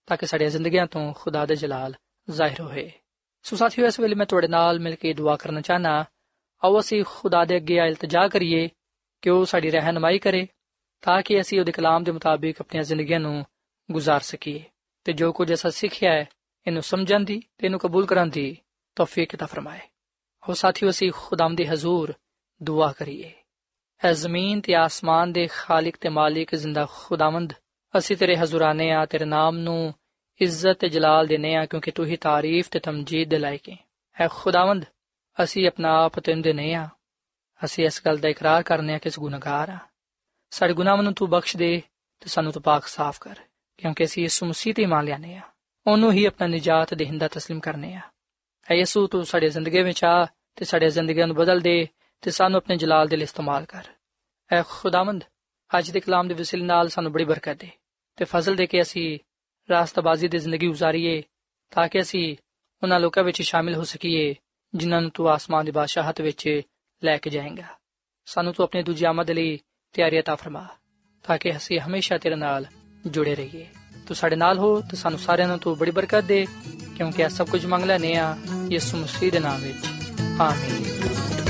ਤਾਂ ਕਿ ਸਾਡੀਆਂ ਜ਼ਿੰਦਗੀਆਂ ਤੋਂ ਖੁਦਾ ਦਾ ਜਲਾਲ ਜ਼ਾਹਿਰ ਹੋਏ। ਸੋ ਸਾਥੀਓ, ਇਸ ਵੇਲੇ ਮੈਂ ਤੁਹਾਡੇ ਨਾਲ ਮਿਲ ਕੇ ਦੁਆ ਕਰਨਾ ਚਾਹਨਾ ਆਓ ਅਸੀਂ ਖੁਦਾ ਦੇ ਅੱਗੇ ਇਲਤਜਾ ਕਰੀਏ ਕਿ ਉਹ ਸਾਡੀ ਰਹਿਨਮਾਈ ਕਰੇ ਤਾਂ ਕਿ ਅਸੀਂ ਉਹਦੇ ਕਲਾਮ ਦੇ ਮੁਤਾਬਿਕ ਆਪਣੀਆਂ ਜ਼ਿੰਦਗੀਆਂ ਨੂੰ ਗੁਜ਼ਾਰ ਸਕੀਏ ਤੇ ਜੋ ਕੁਝ ਅਸਾਂ ਸਿੱਖਿਆ ਹੈ ਇਹਨੂੰ ਸਮਝਣ ਦੀ ਤੇ ਇਹਨੂੰ ਕਬੂਲ ਕਰਨ ਦੀ ਤੌਫੀਕ عطا ਫਰਮਾਏ ਹੋ ਸਾਥੀਓ ਅਸੀਂ ਖੁਦਾਮ ਦੇ ਹਜ਼ੂਰ ਦੁਆ ਕਰੀਏ ਐ ਜ਼ਮੀਨ ਤੇ ਆਸਮਾਨ ਦੇ ਖਾਲਕ ਤੇ ਮਾਲਿਕ ਜ਼ਿੰਦਾ ਖੁਦਾਵੰਦ ਅਸੀਂ ਤੇਰੇ ਹਜ਼ੂਰਾਨੇ ਆ ਤੇਰੇ ਨਾਮ ਨੂੰ ਇੱਜ਼ਤ ਤੇ ਜਲਾਲ ਦੇਨੇ ਆ ਕਿਉਂਕਿ ਤੂੰ ਹੀ ਤਾਰੀਫ ਤੇ ਤਮਜੀਦ ਦੇ ਲਾਇਕ ਹੈ ਐ ਖੁਦਾਵੰਦ ਅਸੀਂ ਆਪਣਾ ਆਪ ਤੈਨੂੰ ਦੇਨੇ ਆ ਅਸੀਂ ਇਸ ਗੱਲ ਦਾ ਇਕਰਾਰ ਕਰਨੇ ਆ ਕਿ ਅਸੀਂ ਗੁਨਾਹਗਾਰ ਆ ਸਾਡੇ ਗੁਨਾਹਾਂ ਨੂੰ ਤੂੰ ਬਖਸ਼ ਦੇ ਤੇ ਸਾਨੂੰ ਤੂੰ ਪਾਕ ਸਾਫ਼ ਕਰ, ਕਿਉਂਕਿ ਅਸੀਂ ਯਿਸੂ ਮਸੀਹ ਤੇ ਮੰਨ ਲਿਆਨੇ ਆ ਉਹਨੂੰ ਹੀ ਆਪਣਾ ਨਜਾਤ ਦੇਹਿੰਦਾ تسلیم ਕਰਨੇ ਆ ਐ ਯਿਸੂ, ਤੂੰ ਸਾਡੇ ਜ਼ਿੰਦਗੀ ਵਿੱਚ ਆ ਤੇ ਸਾਡੇ ਜ਼ਿੰਦਗੀਆਂ ਨੂੰ ਬਦਲ ਦੇ ਤੇ ਸਾਨੂੰ ਆਪਣੇ ਜਲਾਲ ਦੇ ਲਈ ਇਸਤੇਮਾਲ ਕਰ। ਐ ਖੁਦਾਵੰਦ, ਅੱਜ ਦੇ ਕਲਾਮ ਦੇ ਵਸਿਲ ਨਾਲ ਸਾਨੂੰ ਬੜੀ ਬਰਕਤ ਦੇ ਤੇ ਫਜ਼ਲ ਦੇ ਕੇ ਅਸੀਂ ਰਾਸਤਾਬਾਜ਼ੀ ਦੀ ਜ਼ਿੰਦਗੀ گزارੀਏ ਤਾਂ ਕਿ ਅਸੀਂ ਉਹਨਾਂ ਲੋਕਾਂ ਵਿੱਚ ਸ਼ਾਮਿਲ ਹੋ ਸਕੀਏ ਜਿਨ੍ਹਾਂ ਨੂੰ ਤੂੰ ਆਸਮਾਨ ਦੀ ਬਾਦਸ਼ਾਹਤ ਵਿੱਚ ਲੈ ਕੇ ਜਾਏਂਗਾ। ਸਾਨੂੰ ਤੂੰ ਆਪਣੇ ਦੂਜੀ ਆਮਦ ਲਈ ਤਿਆਰੀਆਂ ਤਾ ਫਰਮਾ, ਤਾਂ ਕਿ ਅਸੀਂ ਹਮੇਸ਼ਾ ਤੇਰੇ ਨਾਲ ਜੁੜੇ ਰਹੀਏ। ਤੂੰ ਸਾਡੇ ਨਾਲ ਹੋ, ਤੇ ਸਾਨੂੰ ਸਾਰਿਆਂ ਨੂੰ ਤੂੰ ਬੜੀ ਬਰਕਤ ਦੇ, ਕਿਉਂਕਿ ਇਹ ਸਭ ਕੁਝ ਮੰਗ ਲੈਨੇ ਆ ਯਿਸੂ ਮਸੀਹ ਦੇ ਨਾਮ ਵਿੱਚ। ਆਮੀਨ।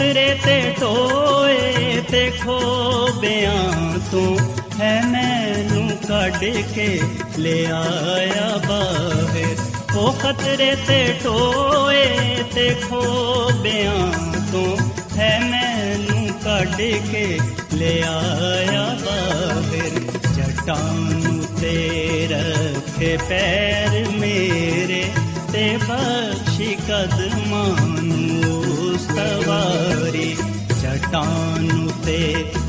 ਉਹ ਖਤਰੇ ਤੇ ਟੋਏ ਤੇ ਖੋਬਿਆਂ ਤੂੰ ਹੈ ਮੈਨੂੰ ਕੱਢ ਕੇ ਲੈ ਆਇਆ ਬਾਹਰ। ਉਹ ਖਤਰੇ ਤੇ ਟੋਏ ਤੇ ਖੋਬਿਆਂ ਤੂੰ ਹੈ ਮੈਨੂੰ ਕੱਢ ਕੇ ਲੈ ਆਇਆ ਬਾਹਰ ਚਟਾਨ ਤੇ ਰੱਖੇ ਪੈਰ ਮੇਰੇ ਤੇ ਬਖਸ਼ੀ ਚਟਾਨ ਤੇ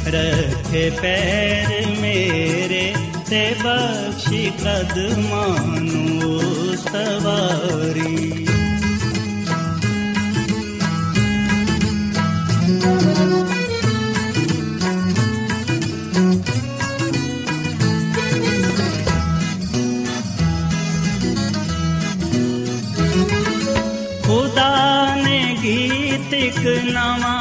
ਰੱਖੇ ਪੈਰ ਮੇਰੇ ਤੇ ਬਖਸ਼ੀ ਕਦਮਾਂ ਨੂੰ ਸਵਾਰੀ ਖੁਦਾ ਨੇ ਗੀ ਨਵਾਂ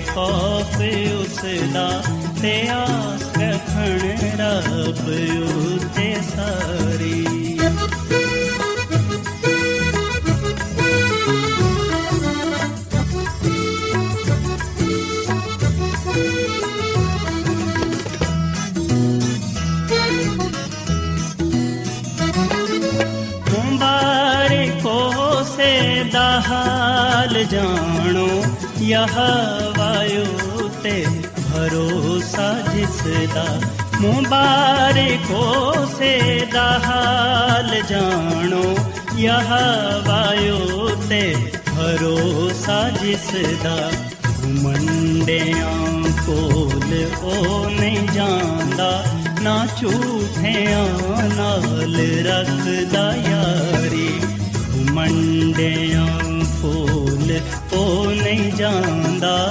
ਮੰਨਣਗੇ ਖੌਫ ਉਸ ਦਾ ਤੇ ਆਸ ਰਖਣ ਰੱਬ ਉਤੇ ਸਾਰੀ ਦਾ ਹਾਲ ਜਾਣੋ ਯਹਵਾਯੂ ਤੇ ਭਰੋਸਾ ਜਿਸ ਦਾ ਮੁਬਾਰਕੋ ਸੇ ਦਾ ਹਾਲ ਜਾਣੋ ਯਹਵਾਯੂ ਤੇ ਭਰੋਸਾ ਜਿਸ ਦਾ ਮੰਡਿਆਂ ਕੋਲ ਉਹ ਨਹੀਂ ਜਾਂਦਾ, ਨਾ ਝੂਠਿਆਂ ਨਾਲ ਰੱਖਦਾ ਯਾਰੀ। ਮੰਡਿਆਂ ਫੂਲ ਉਹ ਨਹੀਂ ਜਾਂਦਾ